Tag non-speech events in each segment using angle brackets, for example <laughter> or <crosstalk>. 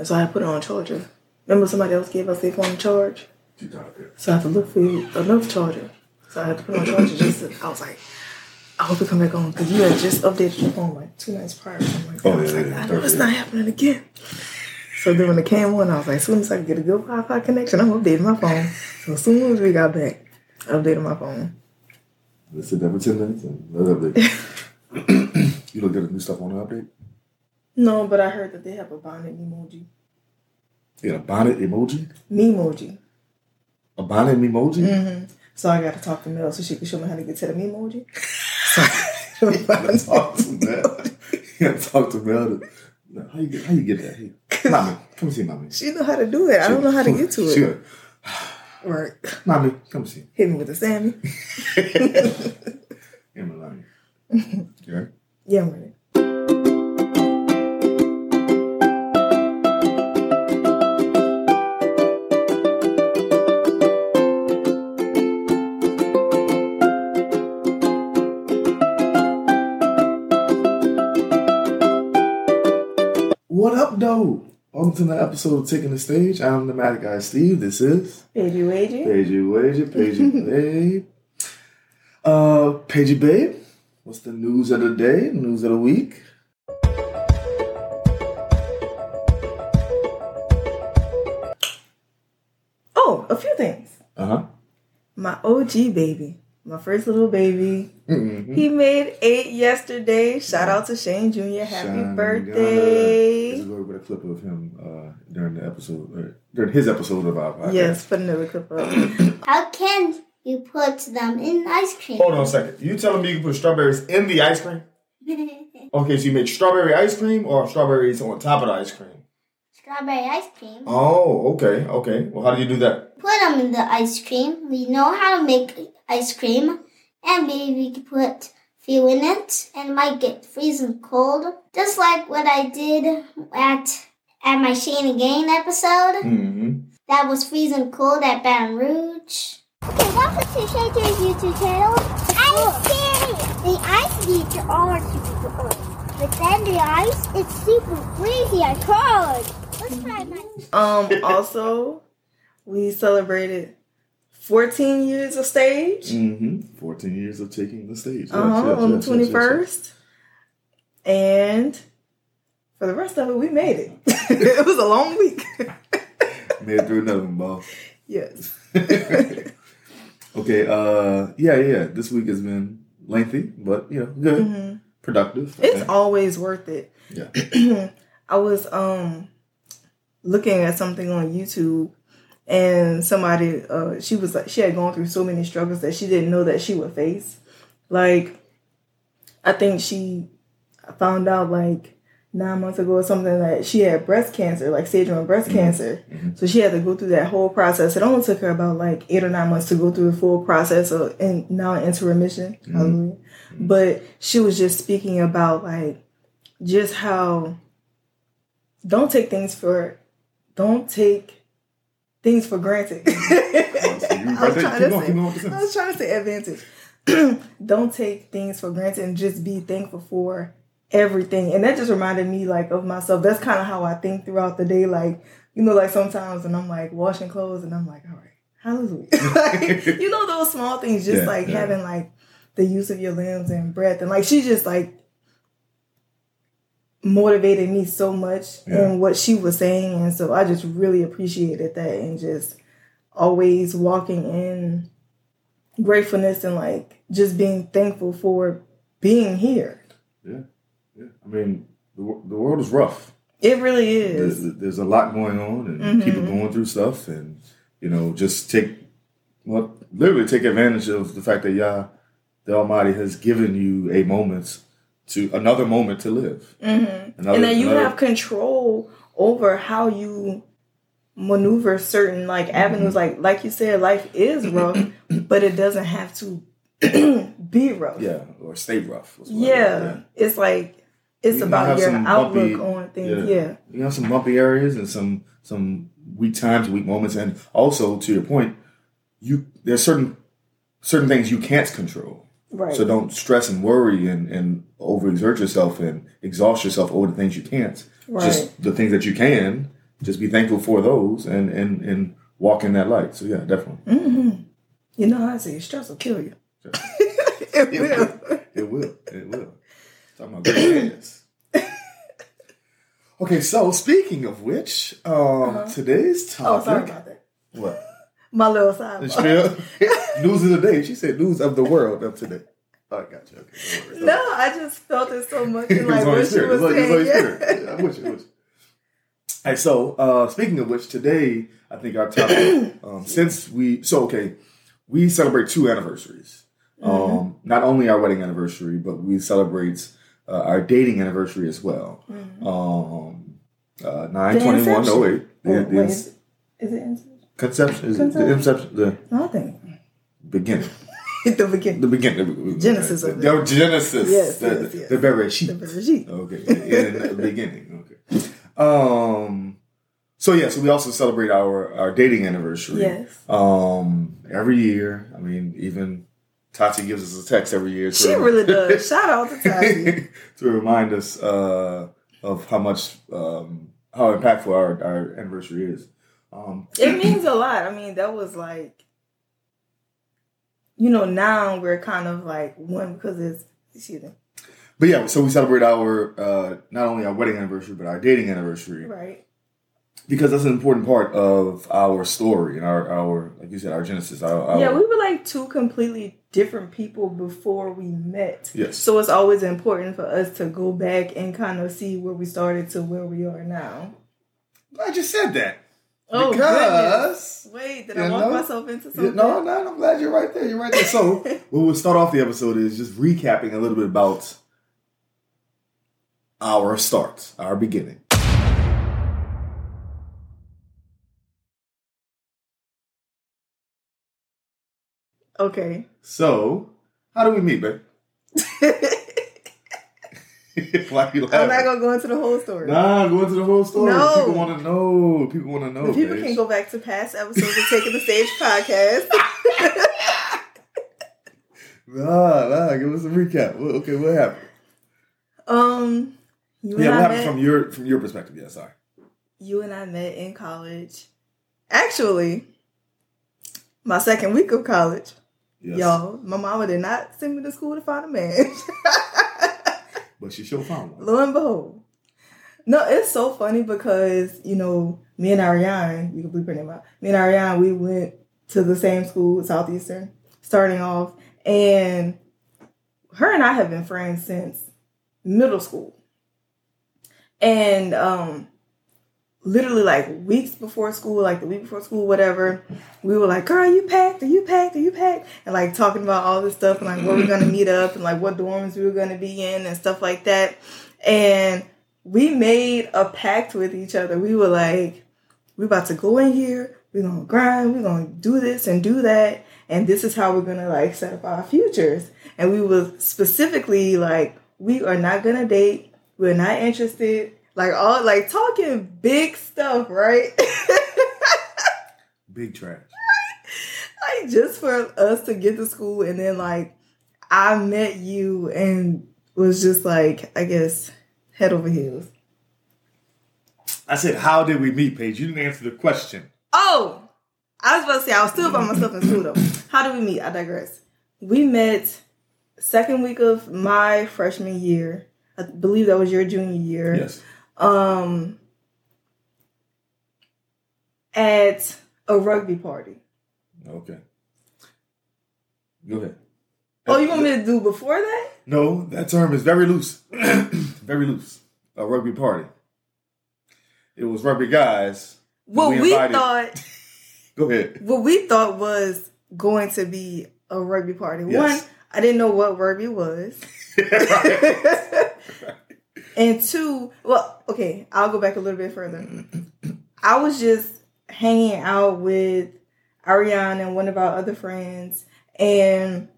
and so I put it on charger. Remember somebody else gave us their phone charge, You got it. so I had to look for another charger. So I had to put it on charger. Just to, I was like, I hope it come back on because you had just updated your phone like two nights prior. So I'm like, Oh, I was yeah, like, yeah, I know it's not happening again. So then when it came on, I was like, as soon as I can get a good Wi-Fi connection, I'm updating my phone. So as soon as we got back, I updated my phone. Let's sit there for 10 minutes and let update. <laughs> you looked at the new stuff on the update? No, but I heard that they have a bonnet emoji. Got a bonnet emoji? Memoji. A bonnet emoji? Mm-hmm. So I got to talk to Mel so she can show me how to get to the memoji. <laughs> You gotta talk to Mel. You gotta talk to Mel. To, how you get how you get that? Mommy, come see mommy. she know how to do it. I don't know how to get to She it. go, Right. mommy, come see. Hit me with the Sammy. <laughs> Emma, <laughs> ready? Yeah, I'm ready. Though? Welcome to the episode of Taking the Staige. I'm the Mad Guy Steve. This is Baby Wagey. Paigey Wager, Paigey <laughs> Babe. Uh, Paigey Babe, what's the news of the day, news of the week? Oh, a few things. Uh huh. My OG baby. My first little baby. Mm-hmm. He made eight yesterday. Shout out to Shane Jr. Happy This birthday. is where we put a clip of him uh, during the episode, or during his episode of our podcast. Yes, put another clip up. <coughs> How can you put them in ice cream? Hold on a second. You telling me you can put strawberries in the ice cream? <laughs> Okay, so you make strawberry ice cream or strawberries on top of the ice cream? Strawberry ice cream. Oh, okay, okay. Well, how do you do that? Put them in the ice cream. We know how to make ice cream. And maybe we could put few in it. And it might get freezing cold. Just like what I did at at my Shane and Gain episode. Mm-hmm. That was freezing cold at Baton Rouge. Okay, welcome to Shane J's YouTube channel. Ice cream! The ice beats are super cold. But then the ice, it's super freezy and cold. Let's try my... Um, also, we celebrated 14 years of Staige Mm-hmm. 14 years of taking the stage. Yes, uh-huh, yes, on yes, the yes, yes, 21st. And for the rest of it, we made it. <laughs> it was a long week. <laughs> Made it through another one, boss. yes. <laughs> Okay, uh, yeah, yeah. This week has been lengthy, but you know, good, productive. I Mm-hmm. It's always worth it. yeah. <clears throat> I was um looking at something on YouTube and somebody uh she was like she had gone through so many struggles that she didn't know that she would face. Like I think she found out like nine months ago or something that she had breast cancer, like stage one breast mm-hmm. cancer. Mm-hmm. So she had to go through that whole process. It only took her about like eight or nine months to go through the full process of and now into remission. Mm-hmm. Hallelujah. But she was just speaking about like just how don't take things for don't take things for granted. <laughs> <laughs> I was trying to say- keep going with the I was trying to say advantage. <clears throat> don't take things for granted and just be thankful for everything. And that just reminded me like of myself. That's kind of how I think throughout the day. Like, you know, like sometimes and I'm like washing clothes and I'm like, all right, hallelujah. <laughs> like, you know, those small things, just Yeah, like yeah. having like the use of your limbs and breath. And like she just like motivated me so much Yeah. in what she was saying. And so I just really appreciated that and just always walking in gratefulness and like just being thankful for being here. Yeah, yeah. I mean, the, the world is rough. It really is. there's a lot going on, and Mhm. people going through stuff, and you know, just take well, literally take advantage of the fact that Yah, the Almighty, has given you a moment to another moment to live. Mhm. Another, and then you another- have control over how you maneuver certain like Mm-hmm. avenues like like you said life is rough <clears throat> but it doesn't have to <clears throat> be rough yeah, or stay rough. It yeah, it's like it's You about your outlook bumpy- on things yeah. You have some bumpy areas and some some weak times, weak moments, and also to your point, you there's certain certain things you can't control. Right So don't stress and worry and, and overexert yourself and exhaust yourself over the things you can't. Right. Just the things that you can, just be thankful for those and and and walk in that light. So yeah, definitely. Mm-hmm. You know how I say stress will kill you. <laughs> it will. It will. It will. Talking about good. <laughs> Okay, so speaking of which, um, Uh-huh. today's Oh, topic. sorry about that. What? My little side. <laughs> news of the day. She said news of the world of today. Oh, I got you. Okay, worry. No, I just felt it so much in <laughs> It like was what she was It was saying. Yeah, you, I'm with you. Hey, so uh, speaking of which, today I think our topic, <coughs> um, since we so okay, we celebrate two anniversaries. Mm-hmm. Um, not only our wedding anniversary, but we celebrate uh, our dating anniversary as well. Um, uh, nine twenty one oh eight. Wait, the is, is it Inception? Conception is it the inception, the No, I think beginning, <laughs> the beginning. the beginning, Genesis of it. the Genesis, Yes, the, yes, yes. the Bereshit. The Bereshit. Okay, in the beginning. Okay. Um. So yeah, so we also celebrate our our dating anniversary. Yes. Um. Every year, I mean, even Tati gives us a text every year. She really does. <laughs> Shout out to Tati. <laughs> to remind us uh, of how much um, how impactful our, our anniversary is. Um, It means a lot. I mean, that was like, you know, now we're kind of like one because it's, excuse me, but yeah, so we celebrate our uh, not only our wedding anniversary but our dating anniversary right? because that's an important part of our story and our our like you said our genesis. Our, our, Yeah, we were like two completely different people before we met. Yes. So it's always important for us to go back and kind of see where we started to where we are now. I just said that. Oh, because goodness. Wait, did I walk know, myself into something? no, no, I'm glad you're right there. You're right there. So, <laughs> what we'll start off the episode is just recapping a little bit about our start, our beginning. Okay. So, how do we meet, babe? <laughs> <laughs> Why you I'm not gonna go into the whole story. Nah, go into the whole story. No. People want to know. People want to know. People babe. can go back to past episodes of Taking the Staige podcast. <laughs> Nah, nah. Give us a recap. Okay, what happened? um, you and Yeah, what I happened met. from your from your perspective? Yeah, sorry. you and I met in college. Actually, my second week of college, Yes. y'all. My mama did not send me to school to find a man. <laughs> But she sure found one. Lo and behold. No, it's so funny because, you know, me and Ariane, you can bleep her name out. Me and Ariane, we went to the same school, Southeastern, starting off. And her and I have been friends since middle school. And um literally like weeks before school, like the week before school, whatever, we were like, girl, you packed? Are you packed? Are you packed? And like talking about all this stuff and like where we're gonna meet up and like what dorms we were gonna be in and stuff like that. And we made a pact with each other. We were like, we're about to go in here, we're gonna grind, we're gonna do this and do that, and this is how we're gonna like set up our futures. And we were specifically like, we are not gonna date, we're not interested, like all like talking big stuff, right? <laughs> Big trash. like just for us to get to school and then like I met you and was just like, I guess, head over heels. I said, how did we meet, Paige? You didn't answer the question. Oh, I was about to say I was still by myself in school though. How did we meet? I digress. We met second week of my freshman year. I believe that was your junior year. Yes. Um, at a rugby party. Okay. Go ahead. Oh, you want me to do before that? No, that term is very loose. <clears throat> very loose. A rugby party. It was rugby guys. What We we, thought, <laughs> Go ahead. what we thought was going to be a rugby party. Yes. One, I didn't know what rugby was. <laughs> <laughs> And two, well, okay, I'll go back a little bit further. I was just hanging out with Ariane and one of our other friends, and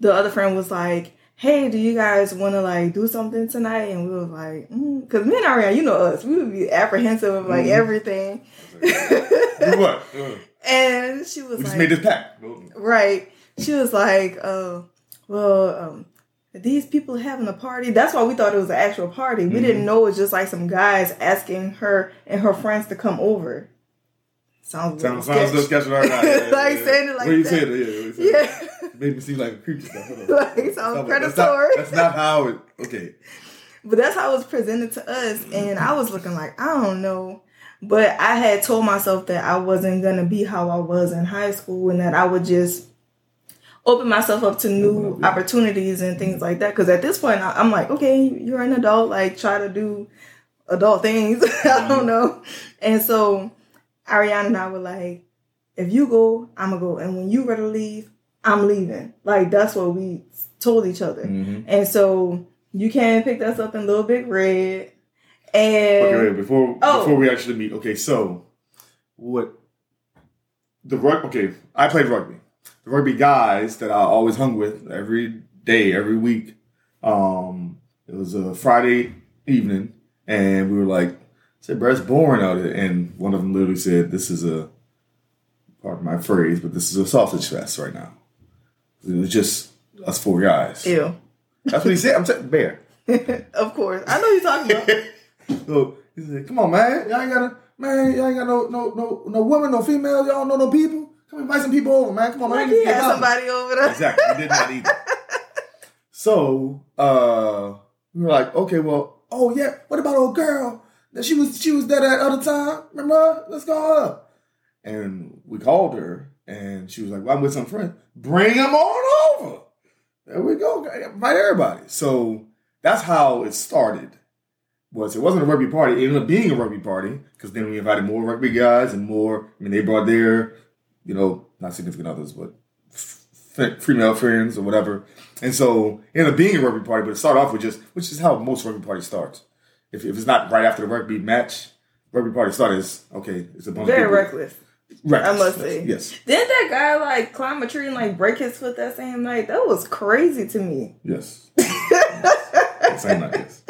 the other friend was like, "Hey, do you guys want to like do something tonight?" And we were like, "Because me and Ariane, you know us, we would be apprehensive of like Mhm. everything." Do what? Uh, and she was we just made this pact. Right. She was like, uh, well, um, these people having a party. That's why we thought it was an actual party. We Mm-hmm. didn't know it was just like some guys asking her and her friends to come over. Sounds Sounds, really sounds sketch. good, sketch right now. Yeah, yeah, Like yeah. saying it like you that. it, yeah. it. Made me seem like a creepy stuff. <laughs> Like, sounds Stop it. predatory. That's not, that's not how it. Okay. But that's how it was presented to us. And I was looking like, I don't know. But I had told myself that I wasn't to be how I was in high school and that I would just open myself up to new opportunities and things like that. Because at this point, I'm like, okay, you're an adult. Like, try to do adult things. <laughs> I don't know. And so Ariana and I were like, if you go, I'm going to go. And when you ready to leave, I'm leaving. Like, that's what we told each other. Mm-hmm. And so you can pick us up in Little Big Red. And Okay, wait, before Oh. before we actually meet. Okay, so what the rug? Okay, I played rugby. The rugby guys that I always hung with every day, every week. Um, it was a Friday evening, and we were like, "said, bro, it's boring out here." And one of them literally said, "This is a pardon my phrase, but this is a sausage fest right now." It was just us four guys. ew. That's what he said. I'm saying, bear. <laughs> of course. I know you're talking about. <laughs> so he said, "Come on, man, y'all ain't got a man, y'all ain't got no no no no women, no females, y'all don't know no people. Come invite some people over, man. Come on, like man. he had somebody over there. Exactly, we did not either. <laughs> So uh, we were like, okay, well, oh yeah, what about old girl? That she was she was there that other time. Remember? her? Let's call her. And we called her, and she was like, well, I'm with some friends. Bring them on over. There we go. Invite everybody. So that's how it started. Was it wasn't a rugby party? It ended up being a rugby party because then we invited more rugby guys and more. I mean, they brought their, you know, not significant others, but f- female friends or whatever. And so it ended up being a rugby party, but it started off with just, which is how most rugby parties starts. If, if it's not right after the rugby match, rugby party started as okay. It's a bunch Very reckless. Reckless, I must yes, say. yes, Didn't that guy like climb a tree and like break his foot that same night? That was crazy to me. yes. <laughs> yes. Same like this.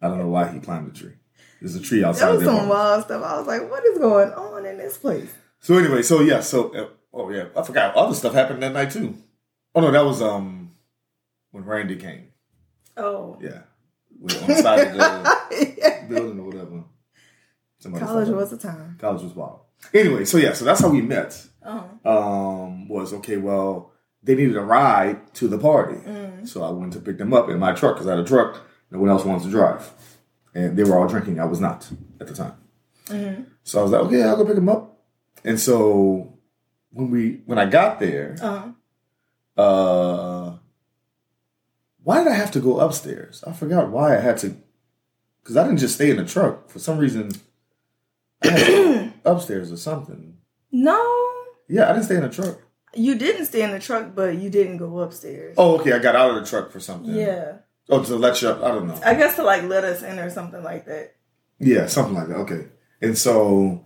I don't know why he climbed the tree. There's a tree outside. That was some wild stuff. I was like, what is going on in this place? So anyway, so yeah, so uh, oh yeah, I forgot other stuff happened that night too. Oh no, that was um when Randy came. Oh. Yeah, we on the side of the <laughs> Yeah. building or whatever. Somebody College was the time. college was wild. Anyway, so yeah, so that's how we met. Oh. Um, was okay. Well, they needed a ride to the party, Mm. so I went to pick them up in my truck because I had a truck. No one else wanted to drive, and they were all drinking. I was not at the time. Mhm. So I was like, okay, I'll go pick them up. And so when we when I got there, Uh-huh. uh, why did I have to go upstairs? I forgot why I had to, because I didn't just stay in the truck. For some reason, I had to go <clears throat> upstairs or something. No. Yeah, I didn't stay in the truck. You didn't stay in the truck, but you didn't go upstairs. Oh, okay, I got out of the truck for something. Yeah. Oh, to let you up. I don't know. I guess to like let us in or something like that. Yeah, something like that. Okay. And so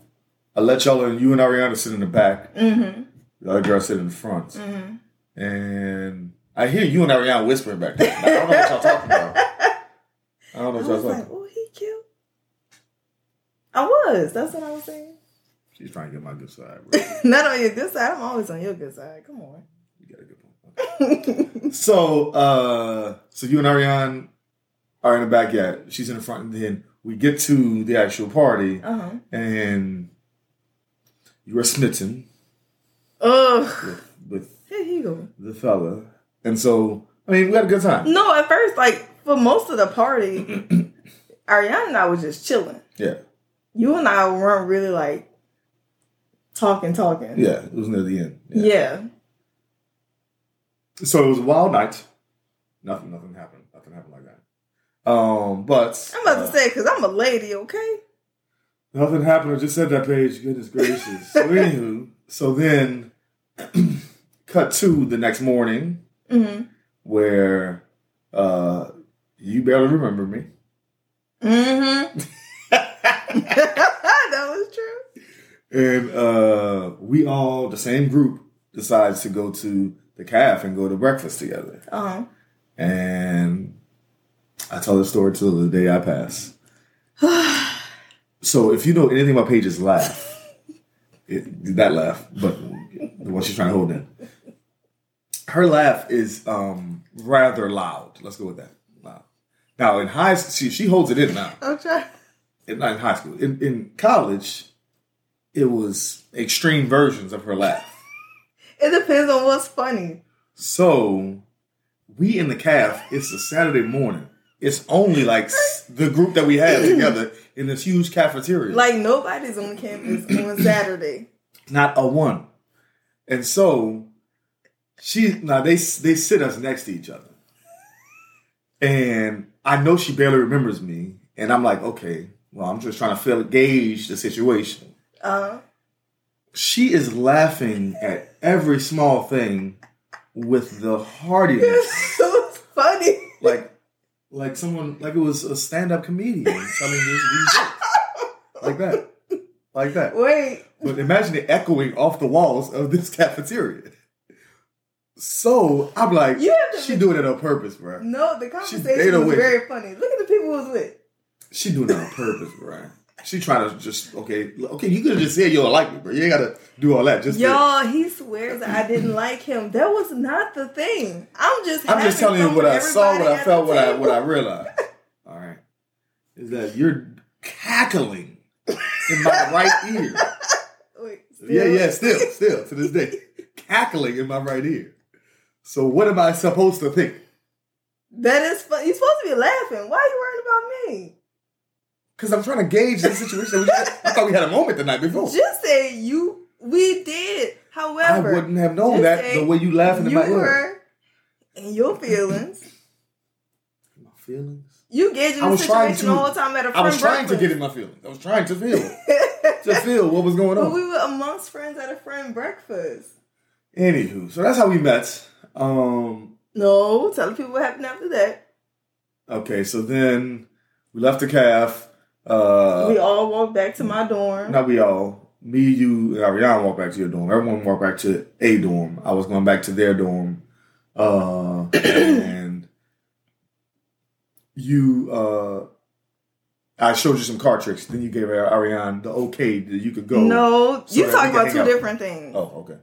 I let y'all in. You and Ariana sit in the back. Mm-hmm. The other girl sit in the front. Mm-hmm. And I hear you and Ariana whispering back there. I don't know what y'all talking about. I don't know what y'all was like, talking oh, he cute. I was. That's what I was saying. She's trying to get my good side, bro. <laughs> Not on your good side. I'm always on your good side. Come on. You got a good point. <laughs> So, uh, so you and Ariane are in the back. Yeah, she's in the front, and then we get to the actual party, uh-huh. and you were smitten Ugh. with, with Here he go. the fella, and so I mean, we had a good time. No, at first, like for most of the party, <clears throat> Ariana and I was just chilling. Yeah, You and I weren't really like talking, talking. yeah, it was near the end. Yeah. Yeah. So it was a wild night. Nothing, nothing happened. Nothing happened like that. Um, but I'm about uh, to say because I'm a lady, okay? Nothing happened. I just said that page. Goodness gracious. so anywho, so then <clears throat> cut to the next morning Mm-hmm. where uh you barely remember me. Mm-hmm. <laughs> <laughs> that was true. And uh we all, the same group, decides to go to the calf and go to breakfast together. Uh-huh. And I tell the story till the day I pass. <sighs> <sighs> so if you know anything about Paige's laugh, it, that laugh, but the one she's trying to hold in. her laugh is um rather loud. Let's go with that. Loud. Now in high school, she she holds it in now. I'm. In, not in high school. In in college, it was extreme versions of her laugh. It depends on what's funny. So we in the calf. It's a Saturday morning. It's only like the group that we had together in this huge cafeteria. Like nobody's on campus on <clears throat> Saturday. not a one. And so she now they they sit us next to each other, and I know she barely remembers me, and I'm like, okay, well, I'm just trying to feel gauge the situation. Uh, She is laughing at every small thing with the heartiness, <laughs> so funny. like like someone like it was a stand up comedian telling these jokes. like that, like that. Wait, But imagine it echoing off the walls of this cafeteria. So I'm like, You have to she be- doing it on purpose, bro. no, the conversation was very funny. Look at the people who was with. She doing it on purpose, bro. She trying to just okay, okay. You could have just said you don't like me, bro. You ain't gotta do all that. Just Y'all, he swears I didn't like him. That was not the thing. I'm just. I'm just telling you what I saw, what I felt, what I what I realized. <laughs> All right, is that you're cackling in my <laughs> right ear. Wait, Yeah, yeah, still, still to this day, <laughs> cackling in my right ear. So what am I supposed to think? That is fun. You're supposed to be laughing. Why are you worrying about me? Because I'm trying to gauge the situation. Had- I thought we had a moment the night before. Just say you. We did. However, I wouldn't have known that the way you laughing in you my ear. were in your feelings. My feelings. You gauging I the situation to- the whole time at a I friend was trying to get in my feelings. I was trying to feel, <laughs> to feel what was going on. But we were amongst friends at a friend breakfast. Anywho, so that's how we met. Um, No, tell the people what happened after that. okay, so then we left the calf. Uh, we all walked back to my dorm. not we all. Me, you, and Ariane walked back to your dorm. Everyone walked back to a dorm. I was going back to their dorm. Uh, <coughs> and you, uh, I showed you some card tricks. Then you gave Ariane the okay that you could go. No, So you talking about two out. different things. Oh, okay.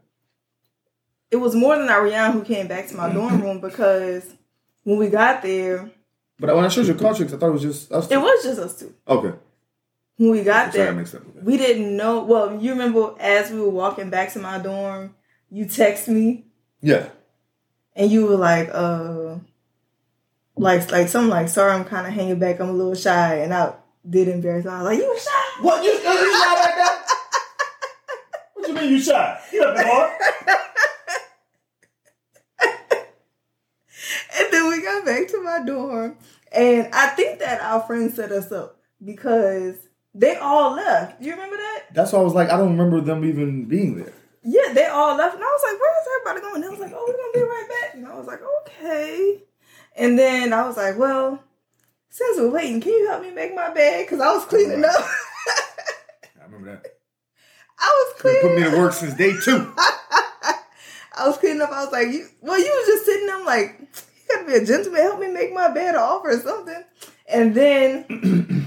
It was more than Ariane who came back to my dorm <clears throat> room because when we got there, But when I showed you card tricks, I thought it was just us. Two. it was just us two. okay. When we got there, mixed up. Okay. we didn't know. Well, you remember as we were walking back to my dorm, you text me Yeah. and you were like, uh, like, like something like, sorry, I'm kind of hanging back. I'm a little shy, and I did embarrass. I was like, you were shy. What? You, you shy like that? <laughs> What you mean you shy? You up hard? <laughs> And back to my dorm, and I think that our friends set us up because they all left. You remember that? That's why I was like, I don't remember them even being there. Yeah, they all left, and I was like, "Where's everybody going?" And they was like, "Oh, we're gonna be right back." And I was like, "Okay." And then I was like, "Well, since we're waiting, can you help me make my bed? Because I was cleaning up. <laughs> I remember that. I was cleaning. putting me to work since day two. <laughs> I was cleaning up. I was like, you, well, you was just sitting there. I'm like, gotta be a gentleman. Help me make my bed or offer or something. And then I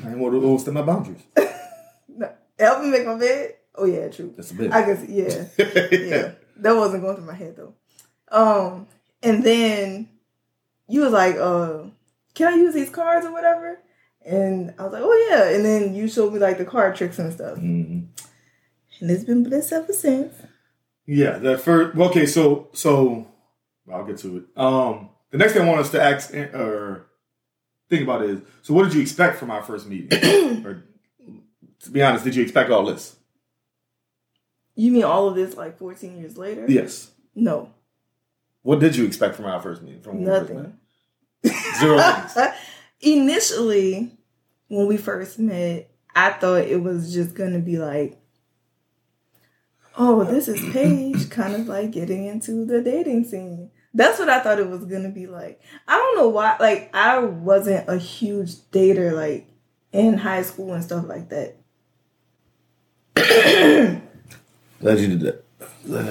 didn't want to overstep my boundaries. <laughs> no, help me make my bed. Oh yeah, true. That's a bit. I guess yeah, <laughs> yeah. That wasn't going through my head though. Um, and then you was like, uh, can I use these cards or whatever? And I was like, oh yeah. And then you showed me like the card tricks and stuff. Mhm. And it's been bliss ever since. Yeah, that first. Okay, so so I'll get to it. Um, the next thing I want us to ask eh, or think about is so what did you expect from our first meeting? <clears throat> or to be honest, did you expect all this? You mean all of this like 14 years later? Yes. No, What did you expect from our first meeting? From nothing. Zero. <laughs> Initially, when we first met, I thought it was just gonna be like, oh, this is Paige, kind of like getting into the dating scene. That's what I thought it was gonna be like. I don't know why. Like, I wasn't a huge dater like in high school and stuff like that. <coughs> Glad you did that.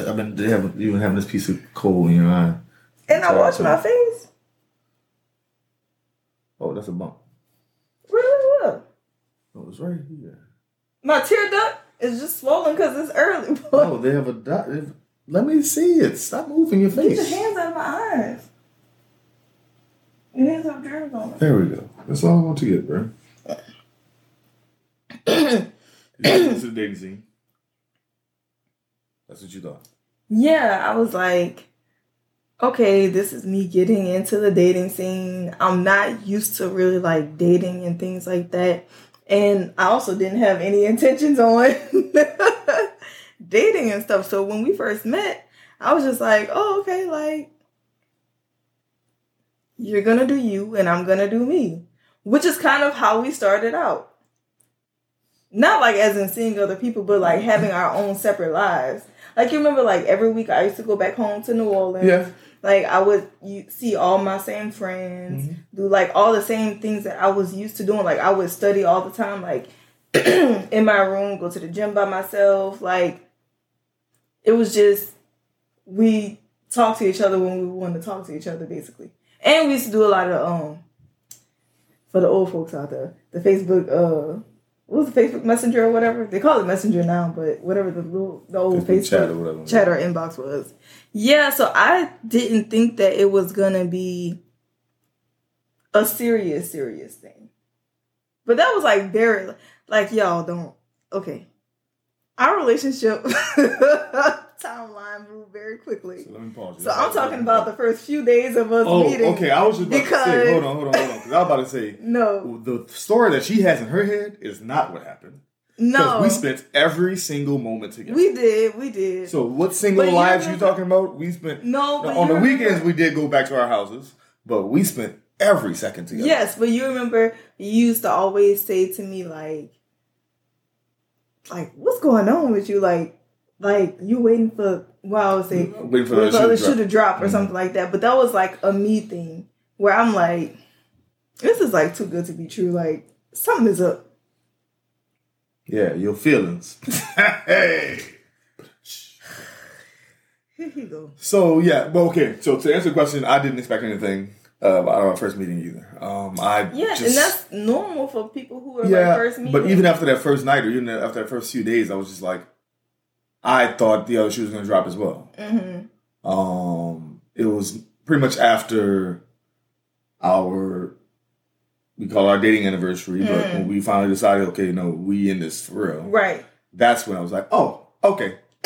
I've been they have, even having this piece of coal in your eye. And I washed my face. Oh, that's a bump. Really What? Oh, it's right here. My tear duct is just swollen because it's early. <laughs> Boy. Oh, they have a dot. Let me see it. Stop moving your face. Get your hands out of my eyes. It has have germs on it. There we go. That's all I want to get, bro. this is the dating scene. That's what you thought. Yeah, I was like, okay, this is me getting into the dating scene. I'm not used to really like dating and things like that. And I also didn't have any intentions on <laughs> dating and stuff. So when we first met, I was just like, oh, okay, like, you're gonna do you and I'm gonna do me, which is kind of how we started out. Not like as in seeing other people, but like having our own separate lives. Like you remember, like every week I used to go back home to New Orleans. Yeah. Like I would you see all my same friends, mm-hmm. do like all the same things that I was used to doing. Like I would study all the time, like <clears throat> in my room, go to the gym by myself. Like it was just we talked to each other when we wanted to talk to each other, basically. And we used to do a lot of um for the old folks out there, the Facebook uh what was the Facebook Messenger or whatever? They call it Messenger now, but whatever the little the old Facebook chat or whatever. chat or inbox was. Yeah, so I didn't think that it was gonna be a serious, serious thing. But that was like very like y'all don't okay. Our relationship <laughs> timeline moved very quickly. So let me pause. you. So I'm talking about the first few days of us Oh, meeting. okay. I was just about to say. because- Hold on, hold on, hold on. Because I was about to say No, the story that she has in her head is not what happened. No, we spent every single moment together. we did, we did. so what single But you lives you remember- talking about? We spent no, on you the remember- weekends we did go back to our houses, but we spent every second together. Yes, but you remember you used to always say to me like, like what's going on with you? Like, like you waiting for well, I would say Waiting for the other shoe to drop or Mhm. something like that. But that was like a me thing where I'm like, this is like too good to be true. Like something is up. Yeah, your feelings. <laughs> hey. Here you go. So yeah, but okay. So to answer the question, I didn't expect anything uh, our first meeting either. Um, I Yeah, just, and that's normal for people who are yeah. like first meeting. but even after that first night, or even after that first few days, I was just like, I thought the other shoe was going to drop as well. hmm Um, it was pretty much after our we call our dating anniversary, but Mm. when we finally decided, okay, no, we in this for real. right. That's when I was like, oh, okay. <laughs>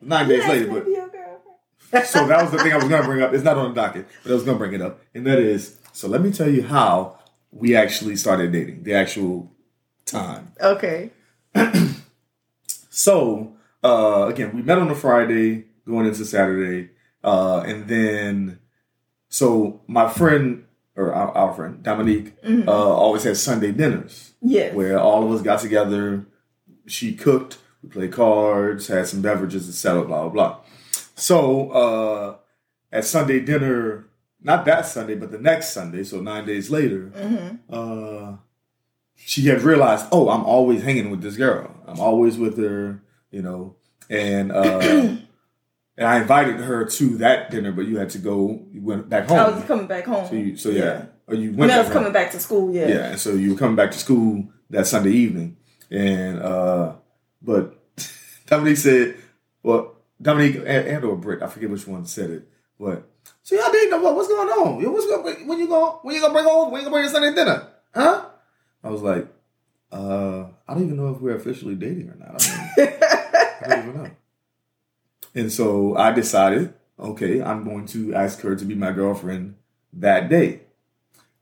Nine days later, but maybe your girlfriend. So that was the thing I was going to bring up. It's not on the docket, but I was going to bring it up, and that is so. Let me tell you how we actually started dating. The actual time. Okay. <clears throat> So uh, again, we met on a Friday, going into Saturday, uh, and then so my friend or our, our friend Dominique Mhm. uh, always had Sunday dinners Yes. where all of us got together. She cooked, we played cards, had some beverages, etc. Blah blah blah. So uh, at Sunday dinner, not that Sunday, but the next Sunday, so nine days later, hmm uh, she had realized, oh, I'm always hanging with this girl. I'm always with her, you know, and uh, <clears throat> and I invited her to that dinner, but you had to go. You went back home. I was coming back home. so, you, so yeah, or you When went I back was home. coming back to school, yeah. Yeah, and so you were coming back to school that Sunday evening, and uh, but <laughs> Dominique said, well, Dominique and, or Britt, I forget which one said it, but so y'all or what? What's going on? Yo, What's going? When you going? When you gonna bring home? When you gonna bring your Sunday dinner? Huh? I was like, uh, I don't even know if we're officially dating or not. I, mean, I don't even know. And so I decided, okay, I'm going to ask her to be my girlfriend that day.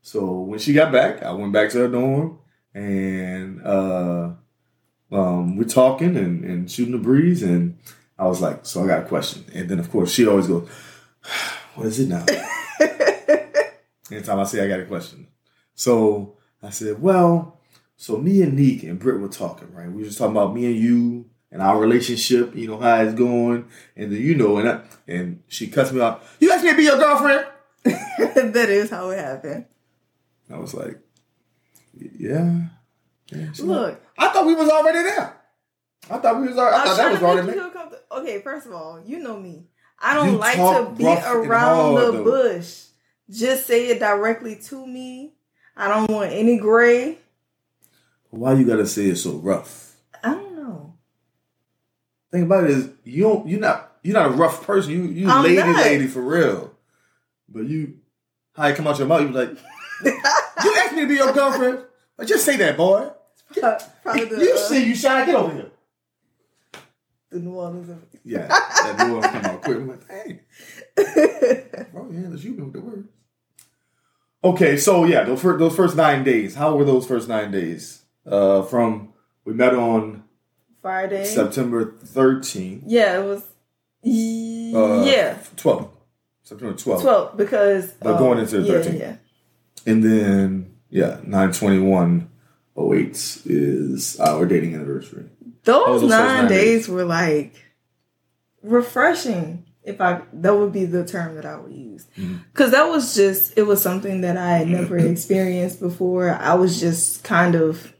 So when she got back, I went back to her dorm and uh, um, we're talking and, and shooting the breeze. And I was like, so I got a question. And then, of course, she always goes, <sighs> what is it now? <laughs> Anytime I say I got a question. So I said, well, so me and Neek and Britt were talking, right? We were just talking about me and you and our relationship, you know, how it's going. And then, you know, and I, and she cuts me off. You asked me to be your girlfriend? <laughs> that is how it happened. I was like, yeah. yeah She's like, Look, I thought we was already there. I thought we was already, I, I thought that was already make you there. feel comfortable. Okay, first of all, you know me. I don't You like to talk beat rough and around hard, the though. bush. Just say it directly to me. I don't want any gray. Why you gotta say it so rough? I don't know. thing about it is you don't you're not you're not a rough person. You you I'm lady not. lady for real. But you how it come out your mouth, you be like, you <laughs> asked me to be your girlfriend. But just say that, boy. Probably the, you see you shy, get over here. The New Orleans. of- Yeah, that new one come out quick. I'm like, hey, bro, <laughs> yeah, you know the words. Okay, so yeah, those first, those first nine days. How were those first nine days? Uh, from we met on Friday. September 13th. Yeah, it was. Uh, yeah, 12th. September 12th. twelve because. But um, going into the yeah, 13th. Yeah, And then, yeah, 921 08 is our dating anniversary. Those, nine nine days days. were like refreshing. If I that would be the term that I would use, Mm-hmm. because that was just it was something that I had never <clears throat> experienced before. I was just kind of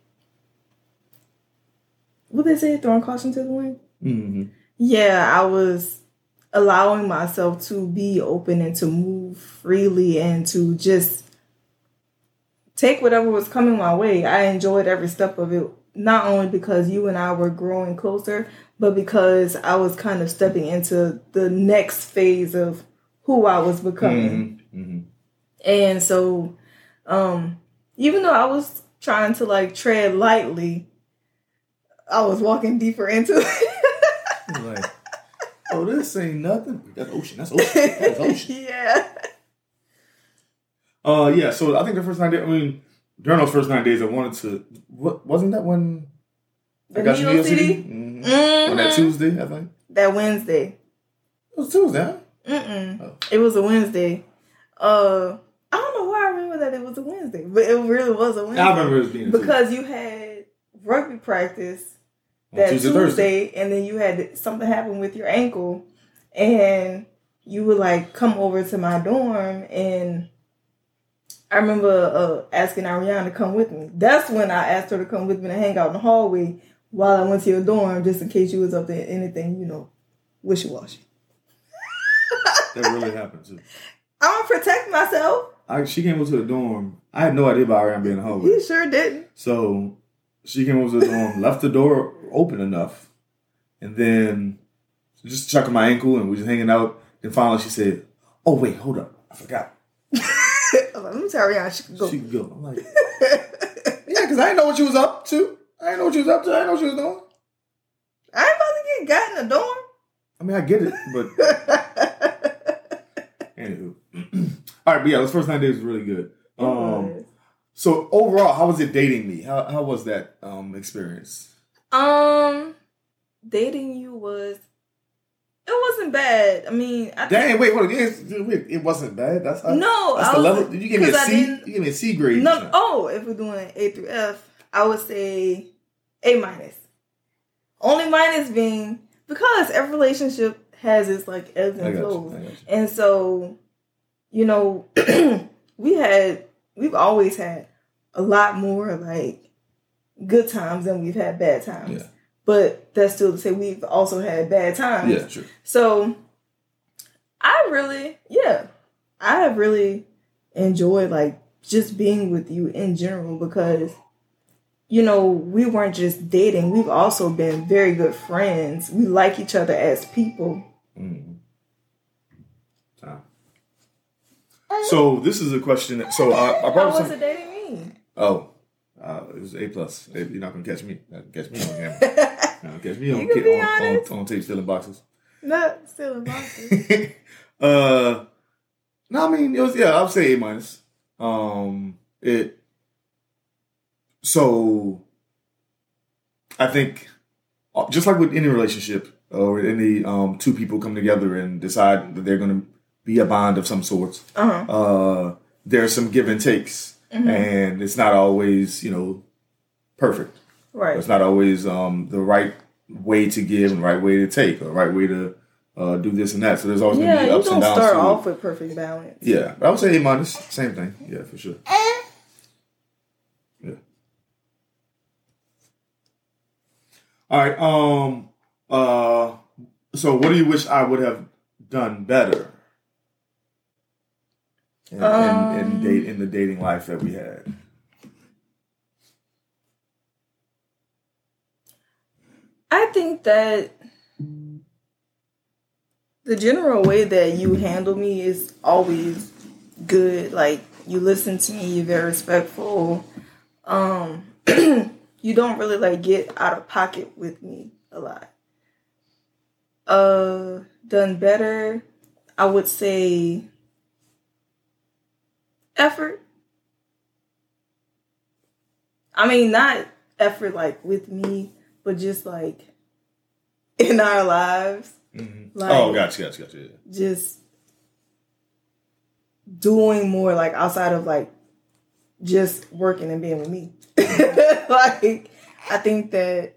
what they say, throwing caution to the wind. Mm-hmm. yeah, I was allowing myself to be open and to move freely and to just take whatever was coming my way. I enjoyed every step of it, not only because you and I were growing closer, but because I was kind of stepping into the next phase of who I was becoming. Mm-hmm. Mm-hmm. And so, um, even though I was trying to like tread lightly, I was walking deeper into it. Like, oh, this ain't nothing. That's ocean. That's ocean. That's ocean. <laughs> yeah. Uh, yeah. So I think the first nine days. I mean, during those first nine days, I wanted to. What wasn't that when I The got you Neo to City? Mhm. Mhm. On that Tuesday, I think That Wednesday. it was Tuesday. Huh? Mm-mm. Oh. It was a Wednesday. Uh, I don't know why I remember that it was a Wednesday, but it really was a Wednesday. I remember it being because you had rugby practice that Tuesday, Tuesday, Thursday. and then you had something happen with your ankle, and you would like come over to my dorm, and I remember uh, asking Ariana to come with me. That's when I asked her to come with me to hang out in the hallway while I went to your dorm, just in case you was up there anything you know wishy washy. That really happened too. <laughs> I'm gonna protect myself. I, she came over to the dorm. I had no idea about Ariana being in the hallway. You sure didn't. So she came over to the dorm, <laughs> left the door open enough, and then just checking my ankle, and we just hanging out. Then finally she said, "Oh wait, hold up, I forgot. I was like, Let me tell Rihanna she can go. She can go." I'm like, <laughs> "Yeah, because I didn't know what she was up to. I didn't know what she was up to. I didn't know what she was doing. I ain't about to get got in the dorm. I mean, I get it, but <laughs> anywho, <clears throat> all right. But yeah, those first nine days was really good. Um, so overall, how was it dating me? How how was that um experience? um, dating you was it wasn't bad. I mean, I Dang, wait, it, wait, it wasn't bad. That's how, no, that's I the level. You give me a C. You give me a C grade. No, oh, if we're doing A through F, I would say A minus. Only minus being because every relationship has its like ebbs and flows. I got you. And so, you know, <clears throat> we had we've always had a lot more like good times than we've had bad times. Yeah. But that's still to say we've also had bad times. Yeah, sure. So I really, yeah, I have really enjoyed like just being with you in general because you know, we weren't just dating, we've also been very good friends. We like each other as people. Mm. Time. So this is a question. That, so I, I How <laughs> brought was it dating me? Oh, uh, it was A plus. You're not gonna catch me. Catch me on camera. <laughs> Not gonna catch me on, You can be on, on, tape stealing boxes. Not stealing boxes. <laughs> uh, no, I mean it was yeah. I'll say A minus. Um, it. So, I think, uh, just like with any relationship or any um two people come together and decide that they're going to be a bond of some sorts, Uh-huh. uh, there's some give and takes, and it's not always you know perfect. Right. It's not always um, the right way to give and the right way to take or the right way to uh, do this and that. So there's always going to be ups and downs. start it. off with perfect balance. Yeah, but I would say A minus, same thing. Yeah, for sure. Yeah. All right. Um. Uh. So, what do you wish I would have done better in, in, in Um, date in the dating life that we had? I think that the general way that you handle me is always good. Like you listen to me, you're very respectful. Um, <clears throat> you don't really like get out of pocket with me a lot. Uh, done better. I would say effort. I mean, not effort like with me, but just like in our lives. Mm-hmm. Like, oh, gotcha, gotcha, gotcha. Yeah. Just doing more like outside of like just working and being with me. <laughs> like I think that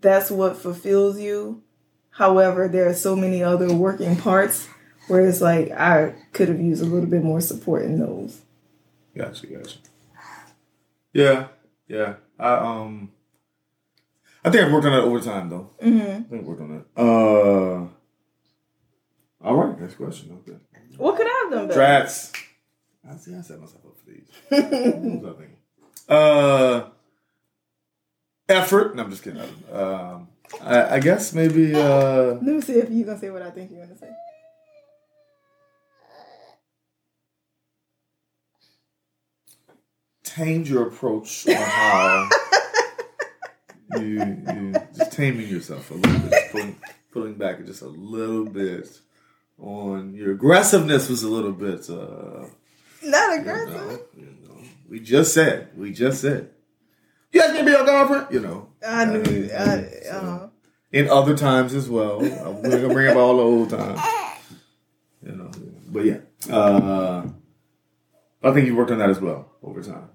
that's what fulfills you. However, there are so many other working parts where it's like I could have used a little bit more support in those. Gotcha, gotcha. Yeah, yeah. I um, I think I've worked on that over time though. Mm-hmm. I think I've worked on that. Uh, all right. Next question. Okay. What could I have done better? Drats. I see. I set myself up for these. <laughs> What was I thinking? Uh, effort. No, I'm just kidding. Um, I, I guess maybe. Uh, <laughs> Let me see if you're gonna say what I think you're gonna say. tamed your approach on how <laughs> you, you just taming yourself a little bit, pulling, pulling back just a little bit on your aggressiveness was a little bit. Uh, Not you aggressive. know, you know, we just said, we just said, you guys can be your girlfriend, you know. I knew. Uh, I, so- uh, in other times as well. I'm gonna bring up all the old times. You know, but yeah. Uh, I think you worked on that as well over time.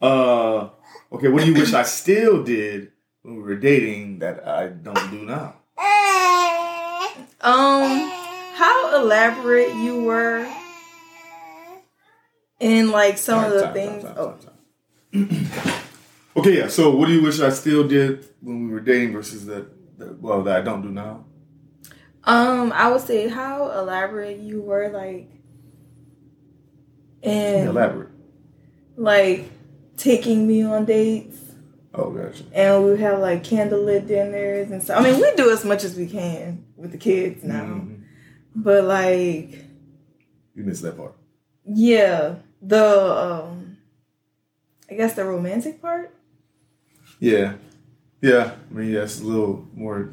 Uh, okay, what do you wish I still did when we were dating that I don't do now? Um, how elaborate you were in like some of the Time, time, things. time, oh, time, time. <clears throat> okay, yeah. So, what do you wish I still did when we were dating versus that? that well, that I don't do now. um, I would say how elaborate you were, like, and Elaborate. like taking me on dates, Oh, gotcha. and we have like candlelit dinners and stuff. I mean, we do as much as we can with the kids now, Mhm. but like, You missed that part. yeah, the um, I guess the romantic part. Yeah, yeah. I mean, yeah, it's a little more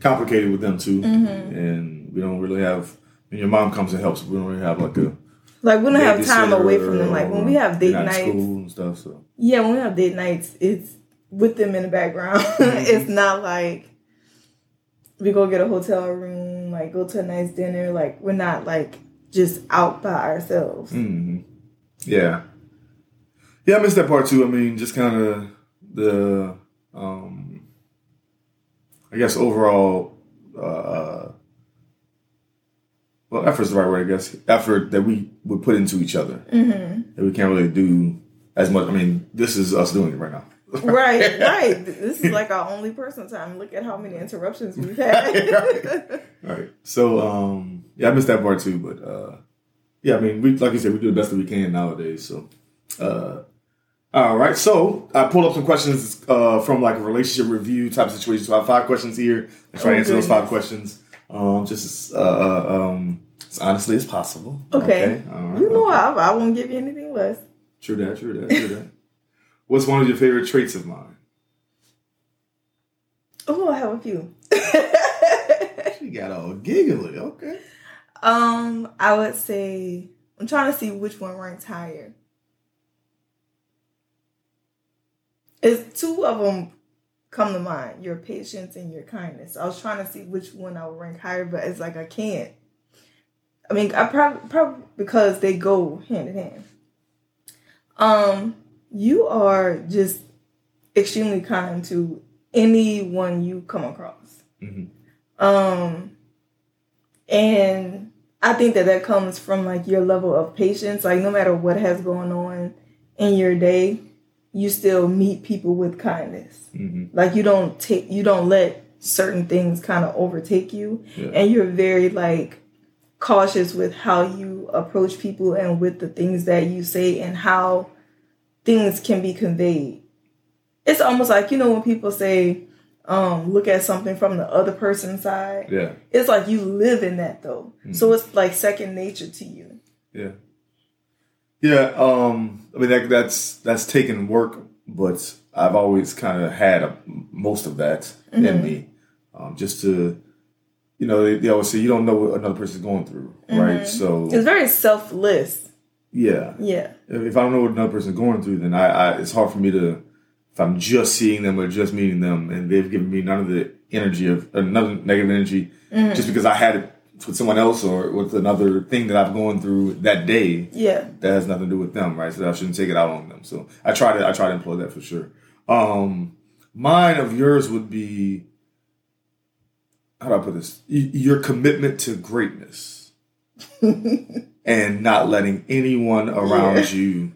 complicated with them too, Mm-hmm. and we don't really have. When your mom comes and helps, we don't really have like a. Like we don't have time away from them. Like when we have date they're not in nights, school and stuff. So yeah, when we have date nights, it's with them in the background. <laughs> Mm-hmm. it's not like we go get a hotel room, like go to a nice dinner. Like we're not like just out by ourselves. hmm yeah, yeah. I missed that part too. I mean, just kind of the, um I guess overall, uh well, effort's the right word. I guess effort that we would put into each other Mm-hmm. that we can't really do as much. I mean, this is us doing it right now. <laughs> Right, right. This is like our only personal time. Look at how many interruptions we've had. <laughs> Right. So, um, yeah, I missed that part too, but, uh, yeah, I mean, we, like you said, we do the best that we can nowadays. So, uh, all right. So I pulled up some questions, uh, from like a relationship review type situation. So I have five questions here. I try to Oh, answer those five questions. Um, just uh, uh, um, as honestly as possible. okay. All right. You know okay. I, I won't give you anything less. True that. True that. True that. <laughs> What's one of your favorite traits of mine? Oh, I have a few. <laughs> She got all giggly. Okay. Um, I would say I'm trying to see which one ranks higher. It's two of them come to mind: your patience and your kindness. I was trying to see which one I would rank higher, but it's like I can't. I mean, I probably probably because they go hand in hand. Um, you are just extremely kind to anyone you come across. Mhm. Um, and I think that that comes from like your level of patience. Like no matter what has going on in your day, you still meet people with kindness. hmm Like you don't take, you don't let certain things kind of overtake you, Yeah. and you're very like cautious with how you approach people and with the things that you say and how things can be conveyed. It's almost like you know when people say, um look at something from the other person's side. Yeah. It's like you live in that though. So it's like second nature to you. Yeah. Yeah, um, I mean that, that's that's taken work, but I've always kind of had a, most of that in me, um, just to, you know, they, they always say you don't know what another person's going through, right? Mm-hmm. So It's very selfless. yeah, Yeah. if if I don't know what another person's going through, then I, I it's hard for me to if I'm just seeing them or just meeting them, and they've given me none of the energy of uh, another negative energy mm-hmm. just because I had it with someone else or with another thing that I've gone through that day Yeah. that has nothing to do with them, right? So I shouldn't take it out on them. So I try to I try to employ that for sure. Um, mine of yours would be how do I put this? Your commitment to greatness <laughs> and not letting anyone around Yeah. you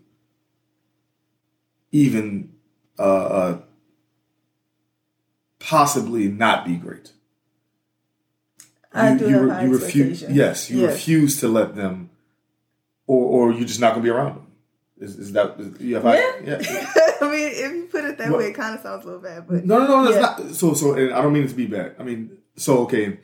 even uh, uh, possibly not be great. I do have re- high refuse. expectations. Yes, you Yes. refuse to let them, or or you're just not going to be around them. Is, is that is, you have high- Yeah. yeah. <laughs> I mean, if you put it that What- way, it kind of sounds a little bad, but No, no, no, that's Yeah. not. So, so, and I don't mean it to be bad. I mean, so okay.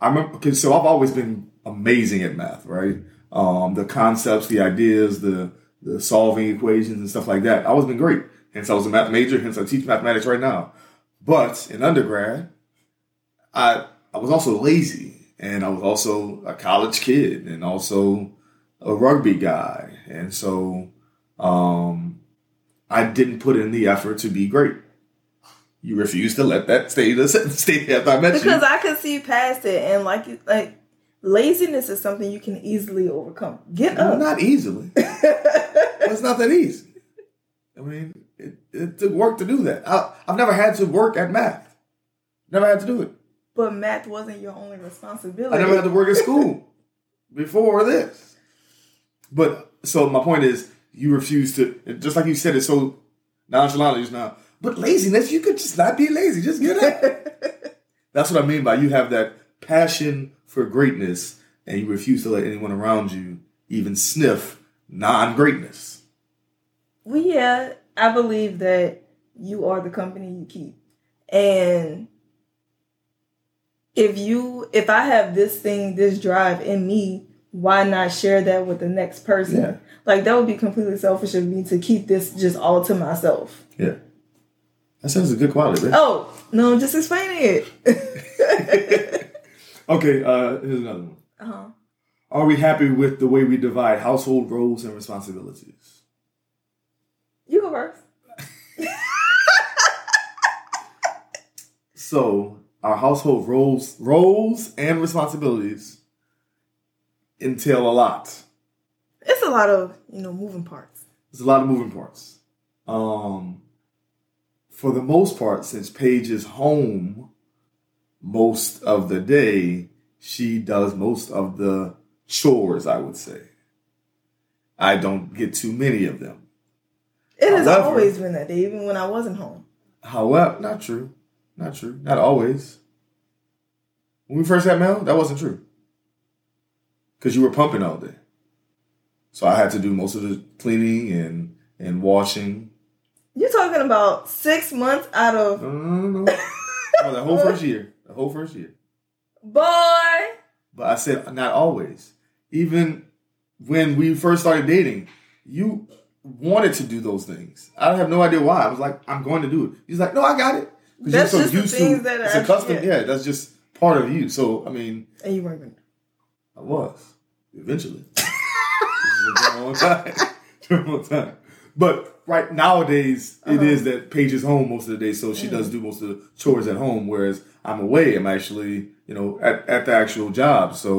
I remember. Okay, so I've always been amazing at math, right? Um, the concepts, the ideas, the the solving equations and stuff like that. I've always been great. Hence, I was a math major. Hence, I teach mathematics right now. But in undergrad, I I was also lazy, and I was also a college kid, and also a rugby guy, and so um, I didn't put in the effort to be great. You refuse to let that stay the <laughs> stay after I met because you. I can see past it, and like you- like laziness is something you can easily overcome. Get up. not easily. <laughs> it's not that easy. I mean, it, it took work to do that. I, I've never had to work at math. Never had to do it. but math wasn't your only responsibility. I never had to work at school <laughs> before this. But so my point is, you refuse to, just like you said it so nonchalantly just now. But laziness, you could just not be lazy. Just get up. <laughs> That's what I mean by you have that passion for greatness, and you refuse to let anyone around you even sniff non-greatness. Well, yeah, I believe that you are the company you keep. And if you if I have this thing, this drive in me, why not share that with the next person? Yeah. Like that would be completely selfish of me to keep this just all to myself. Yeah, that sounds a good quality. Right? Oh, no, I'm just explaining it. <laughs> Okay, uh, here's another one. uh-huh. Are we happy with the way we divide household roles and responsibilities? You go first. So our household roles, roles and responsibilities entail a lot. It's a lot of, you know, moving parts. There's a lot of moving parts. Um, for the most part, since Paige is home most of the day, she does most of the chores. I would say. I don't get too many of them. It has However- always been that day, even when I wasn't home. However, not true. Not true. Not always. When we first had Mel, that wasn't true. Because you were pumping all day. So I had to do most of the cleaning and and washing. You're talking about six months out of No, no, no, the whole first year. The whole first year. boy. But I said not always. Even when we first started dating, you wanted to do those things. I have no idea why. I was like, I'm going to do it. He's like, No, I got it. That's just the things that it's a custom. yeah. Yeah, that's just part of you. So I mean, And you weren't. I was eventually. this is a long time. <laughs> long time. But right nowadays, it Uh-huh. is that Paige is home most of the day, so she does do most of the chores at home. Whereas I'm away, I'm actually you know at, at the actual job, so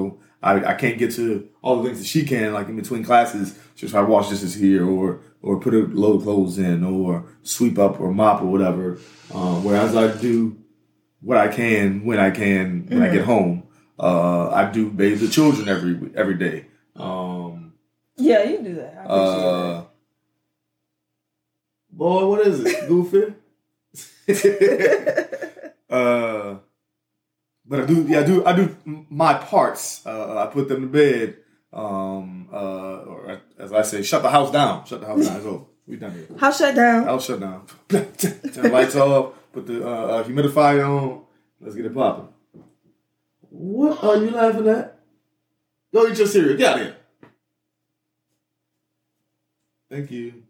I, I can't get to all the things that she can. Like in between classes, she'll try to wash dishes here, or or put a load of clothes in, or sweep up, or mop, or whatever. Um, whereas I do what I can when I can when I get home. Uh, I do bathe the children every every day. Um, Yeah, you do that. I appreciate uh, boy, what is it, <laughs> Goofy? <laughs> uh, but I do, yeah, I do, I do my parts. Uh, I put them to bed. Um, uh, or as I say, shut the house down. Shut the house down. So we done here. House shut down. House shut down. <laughs> Turn the lights off. Put the uh, uh, humidifier on. Let's get it popping. What are you laughing at? Go eat your cereal. Get out of here. Thank you.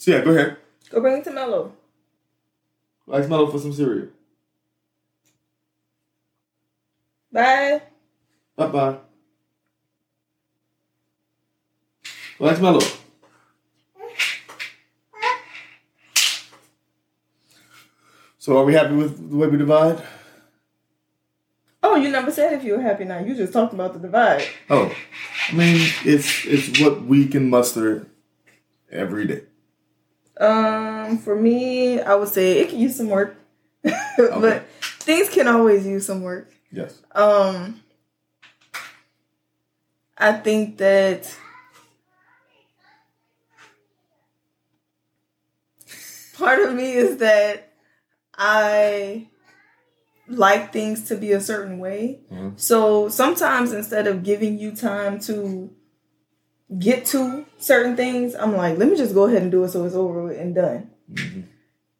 So yeah, go ahead. Go bring it to Mello. Ask Mello for some cereal. Bye. Bye bye. Ask Mello. So are we happy with the way we divide? Oh, you never said if you were happy now. You just talked about the divide. Oh, I mean, it's it's what we can muster every day. Um, for me, I would say it can use some work, <laughs> but things can always use some work. Yes. Um, I think that part of me is that I like things to be a certain way. Mhm. So sometimes instead of giving you time to get to certain things, I'm like, let me just go ahead and do it so it's over with and done. Mhm.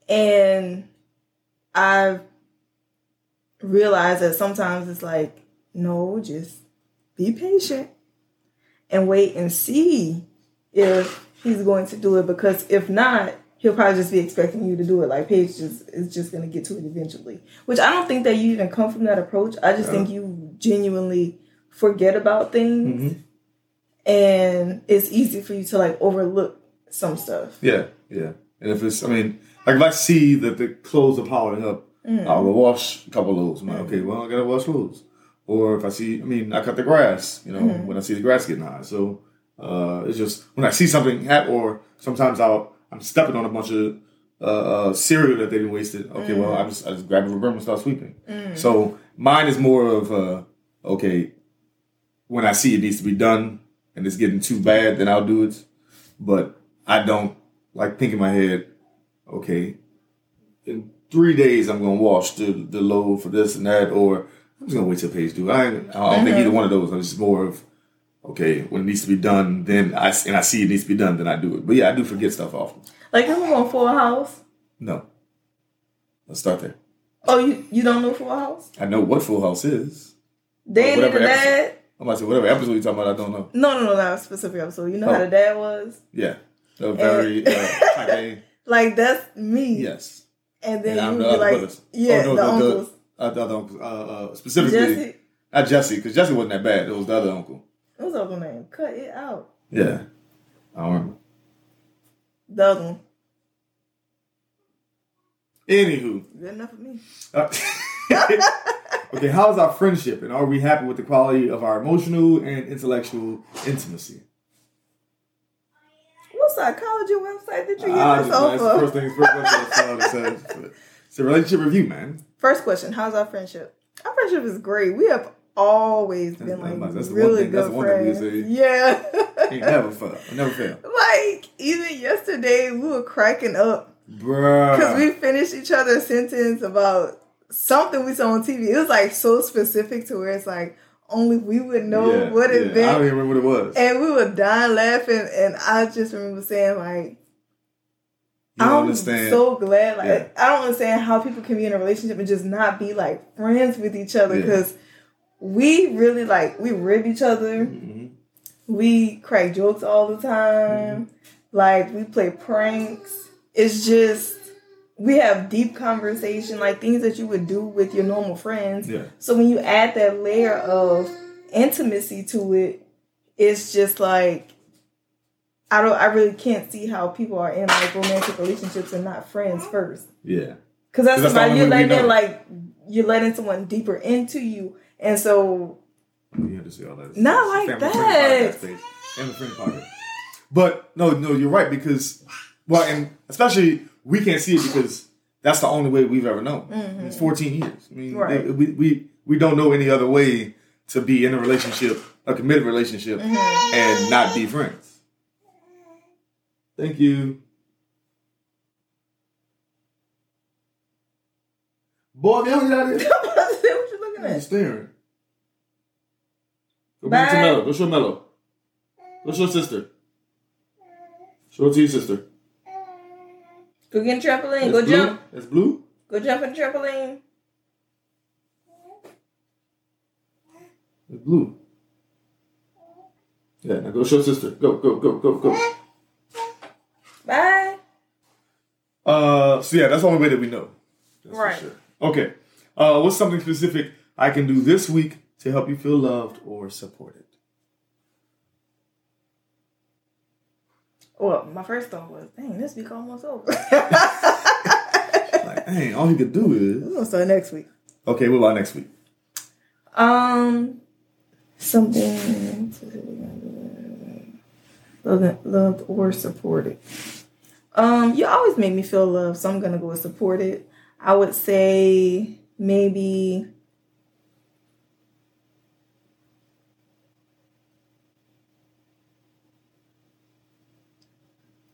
And I've realized that sometimes it's like, no, just be patient and wait and see if he's going to do it. Because if not, he'll probably just be expecting you to do it. Like Paige just is just going to get to it eventually. Which I don't think that you even come from that approach. I just Yeah. think you genuinely forget about things, Mhm. And it's easy for you to like overlook some stuff. Yeah, yeah. And if it's, I mean, like if I see that the clothes are piling up, I'll go wash a couple of those. I'm like, okay, well, I gotta wash clothes. Or if I see, I mean, I cut the grass, you know, when I see the grass getting high. So uh, it's just when I see something happen, or sometimes I'll I'm stepping on a bunch of uh, uh, cereal that they've been wasted. Okay, well, I just I just grab a broom and start sweeping. So mine is more of uh, okay, when I see it needs to be done and it's getting too bad, then I'll do it. But I don't like think in my head, okay, in three days I'm gonna wash the the load for this and that, or I'm just gonna wait till Paige due. I I don't think uh-huh. either one of those. I'm just more of okay when it needs to be done, then I and I see it needs to be done, then I do it. But yeah, I do forget stuff often. Like you on Full House. No, let's start there. Oh, you, you don't know Full House? I know what Full House is. Danny whatever the episode. dad. I'm about to say whatever episode you're talking about. I don't know. No, no, no, not a specific episode. You know how Oh. the dad was? Yeah, the very uh, <laughs> type A. Like that's me. Yes. And then And I'm you the be like, brothers. yeah, Oh, no, the, the- the- Uh, the other uncle, uh, uh, specifically Jesse, not Jesse, because Jesse wasn't that bad. It was the other uncle. what's the uncle name? Cut it out. Yeah, I don't remember. The other one. Anywho, Good enough for me. uh, <laughs> okay, how's our friendship, and are we happy with the quality of our emotional and intellectual intimacy? What psychology website did you get Ah, this just- off that's the first of? thing. First saw that it's a relationship review, man. First question: How's our friendship? Our friendship is great. We have always That's- been like that's really thing- good friends. Yeah. Ain't never fail. Never fail, <laughs> like even yesterday, we were cracking up bruh. because we finished each other's sentence about something we saw on TV. It was like so specific to where it's like only we would know Yeah, what it yeah. I don't even remember what it was. And we were dying laughing, and I just remember saying like, I'm understand. so glad. Like Yeah. I don't understand how people can be in a relationship and just not be like friends with each other because we really like we rib each other. Mhm. We crack jokes all the time. Like we play pranks. It's just we have deep conversation, like things that you would do with your normal friends. Yeah. So when you add that layer of intimacy to it, it's just like I don't I really can't see how people are in like romantic relationships and not friends first. Yeah. Because that's, 'Cause that's the you're letting in, like you're letting someone deeper into you. And so You had to say all that. Not It's like that. babe. Family friendly podcast. But no, no, you're right because, well, and especially we can't see it because that's the only way we've ever known. It's 14 years. I mean, Mm-hmm. Right. we, we we don't know any other way to be in a relationship, a committed relationship, Mm-hmm. and not be friends. Thank you. Boy, get out of here. what you looking at? staring. Go back to Mello. Go show Mello. Go show sister. Show it to your sister. Go get a trampoline. That's Go blue? jump. That's blue. Go jump in the trampoline. It's blue. Yeah, now go show sister. Go, go, go, go, go. Bye. Uh, so yeah, that's the only way that we know. That's for Right. sure. Okay. Uh, what's something specific I can do this week to help you feel loved or supported? Well, my first thought was, dang, this week almost over. <laughs> Like, dang, all you could do is. We're gonna start next week. Okay, what about next week? Um, something loved, loved or supported. Um, you always make me feel loved, so I'm gonna go with supported. I would say maybe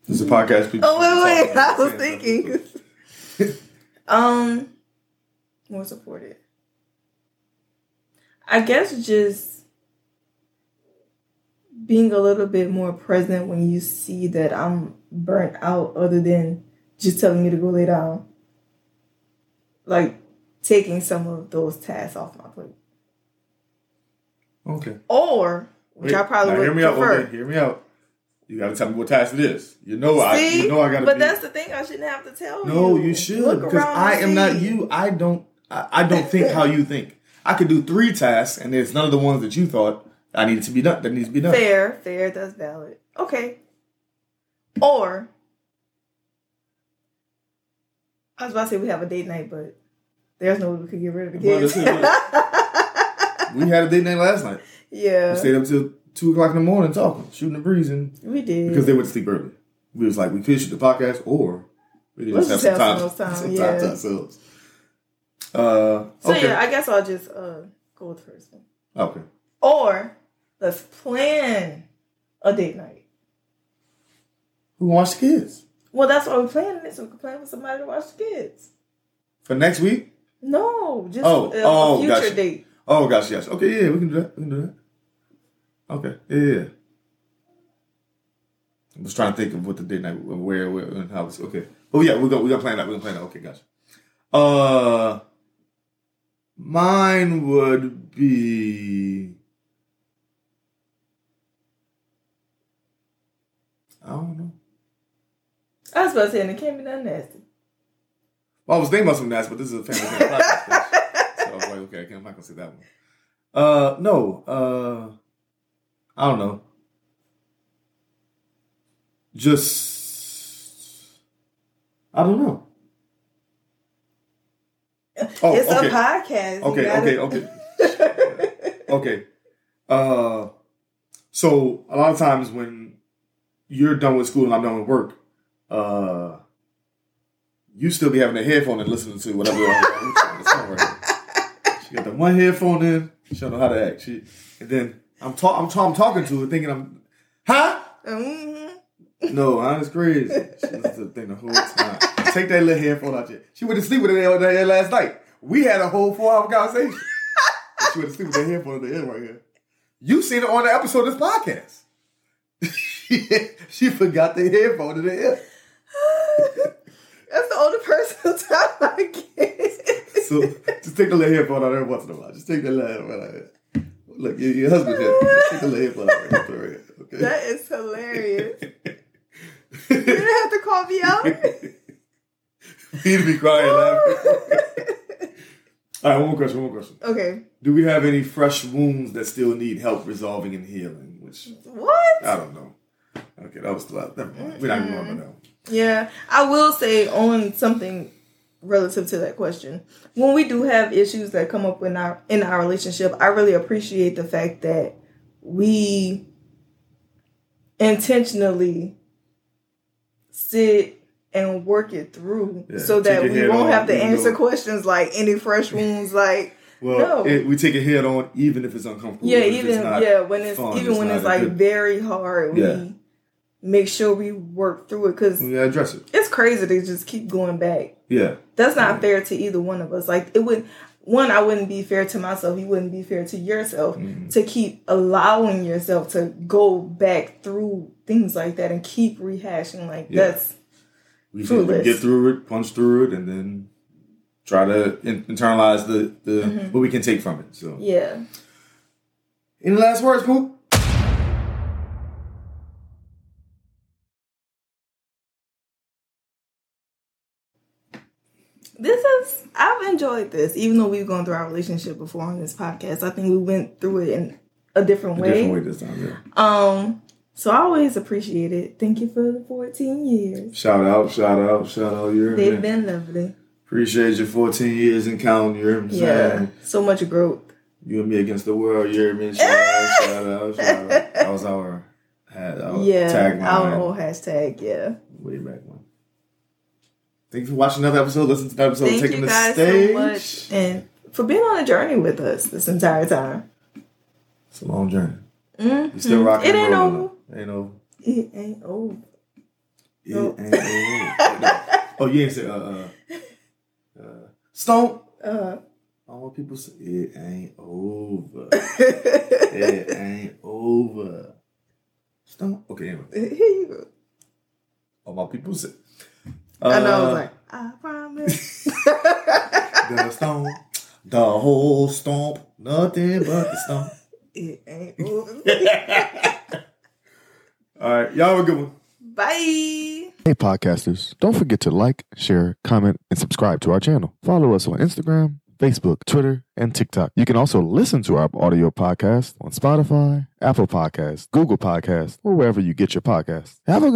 This is a podcast. People Oh wait, wait! <laughs> I was thinking. <laughs> um, more supported. I guess just being a little bit more present when you see that I'm burnt out, other than just telling me to go lay down. Like taking some of those tasks off my plate, Okay. or which I probably would hear me prefer. out. Okay, hear me out. You got to tell me what task it is. You know, I. See, You know, I got to. but be, that's the thing. I shouldn't have to tell you. No, you should because I am not you. I don't. I, I don't think how you think. I could do three tasks, and there's none of the ones that you thought I needed to be done. That needs to be done. Fair, fair, that's valid. Okay. Or I was about to say we have a date night, but there's no way we could get rid of the Well, kids. that's <laughs> We had a date night last night. yeah, We stayed up till two o'clock in the morning talking, shooting the breeze, and we did. because they went to sleep early. We was like, we could shoot the podcast, or we could just have some time, time, some yeah. <laughs> time to ourselves. Uh, so okay, yeah, I guess I'll just uh go with the first one. okay. Or let's plan a date night. Who wants the kids Well, that's why we're planning it, so we can plan with somebody to watch the kids. for next week? No, just Oh, a, a oh, future gotcha. date. Oh gosh, yes. Okay, yeah, we can do that. We can do that. Okay, yeah. I was trying to think of what the date night, where, where, and how. It's, okay, but yeah, we're gonna we're gonna plan that. We're gonna plan that. Okay, gotcha. Uh, mine would be. I don't know. I was about to say, and it can't be that nasty. Well, I was thinking about some nasty, but this is a family podcast. <laughs> So I was like, okay, I can't, I'm not gonna say that one. Uh, no, uh, I don't know. Just, I don't know. Oh, it's okay. a podcast. Okay, gotta- okay, okay, <laughs> okay. Uh, so a lot of times when you're done with school and I'm done with work, uh, you still be having a headphone and listening to whatever the song right. She got the one headphone in. She don't know how to act. She, and then I'm talk, I'm, ta- I'm talking to her, thinking I'm, huh? Mhm. No, huh? It's crazy. She to the thing the whole time. Take that little headphone out here. She went to sleep with it over there last night. We had a whole four hour conversation. she went to sleep with that headphone at the end right here. You seen it on the episode of this podcast. <laughs> she, forgot the headphone in the ear. <laughs> That's the only personal <laughs> time I get. So just take the little headphone out every once in a while. Just take the little headphone out. Look, your, your husband here. Take a out right here. Okay. that is hilarious. <laughs> You didn't have to call me out. <laughs> To be crying <laughs> laughing. All right, one more question. One more question. okay. Do we have any fresh wounds that still need help resolving and healing? Which What? I don't know. Okay, that was the last. Never mind. We're not even going to know. Yeah, I will say on something relative to that question. When we do have issues that come up in our in our relationship, I really appreciate the fact that we intentionally sit and work it through Yeah, so that we won't on, have to answer though- questions like any fresh wounds like Well, No. it, we take it head on, even if it's uncomfortable. yeah even yeah when it's fun, even when it's like good- very hard we Yeah. make sure we work through it because we address it. it's crazy to just keep going back Yeah, That's not fair to either one of us. Like it would one, I wouldn't be fair to myself. You wouldn't be fair to yourself Mm-hmm. to keep allowing yourself to go back through things like that and keep rehashing. Like Yeah. that's we Fruitless. get through it, punch through it, and then try to in- internalize the the Mm-hmm. what we can take from it. So, Yeah. any last words, Poop? This is I've enjoyed this, even though we've gone through our relationship before on this podcast. I think we went through it in a different A way. different way this time. Yeah. Um, so I always appreciate it. Thank you for the 14 years. Shout out, shout out, shout out. You They've me? been lovely. Appreciate your 14 years and counting. You hear? Yeah. saying? So much growth. You and me against the world. You hear me? Shout out, <laughs> shout out, shout out. That was our, had our Yeah. tagline Our old hashtag, yeah. way back when. Thank you for watching another episode. Listen to the episode. Thank taking you the guys Staige. so much. And for being on a journey with us this entire time. It's a long journey. Mhm. You still rocking It ain't over. Ain't over. It ain't over. It No. ain't over. <laughs> Oh, you ain't say uh, uh, uh, stomp. Uh, All my people say it ain't over. <laughs> it ain't over. Stomp. Okay, anyway. here you go. All my people say. I know. I Uh, was like, I promise. <laughs> the stomp, the whole stomp, nothing but the stomp. <laughs> it ain't <laughs> over. All right, y'all have a good one. Bye. Hey, podcasters, don't forget to like, share, comment, and subscribe to our channel. Follow us on Instagram, Facebook, Twitter, and TikTok. You can also listen to our audio podcast on Spotify, Apple Podcasts, Google Podcasts, or wherever you get your podcasts. Have a good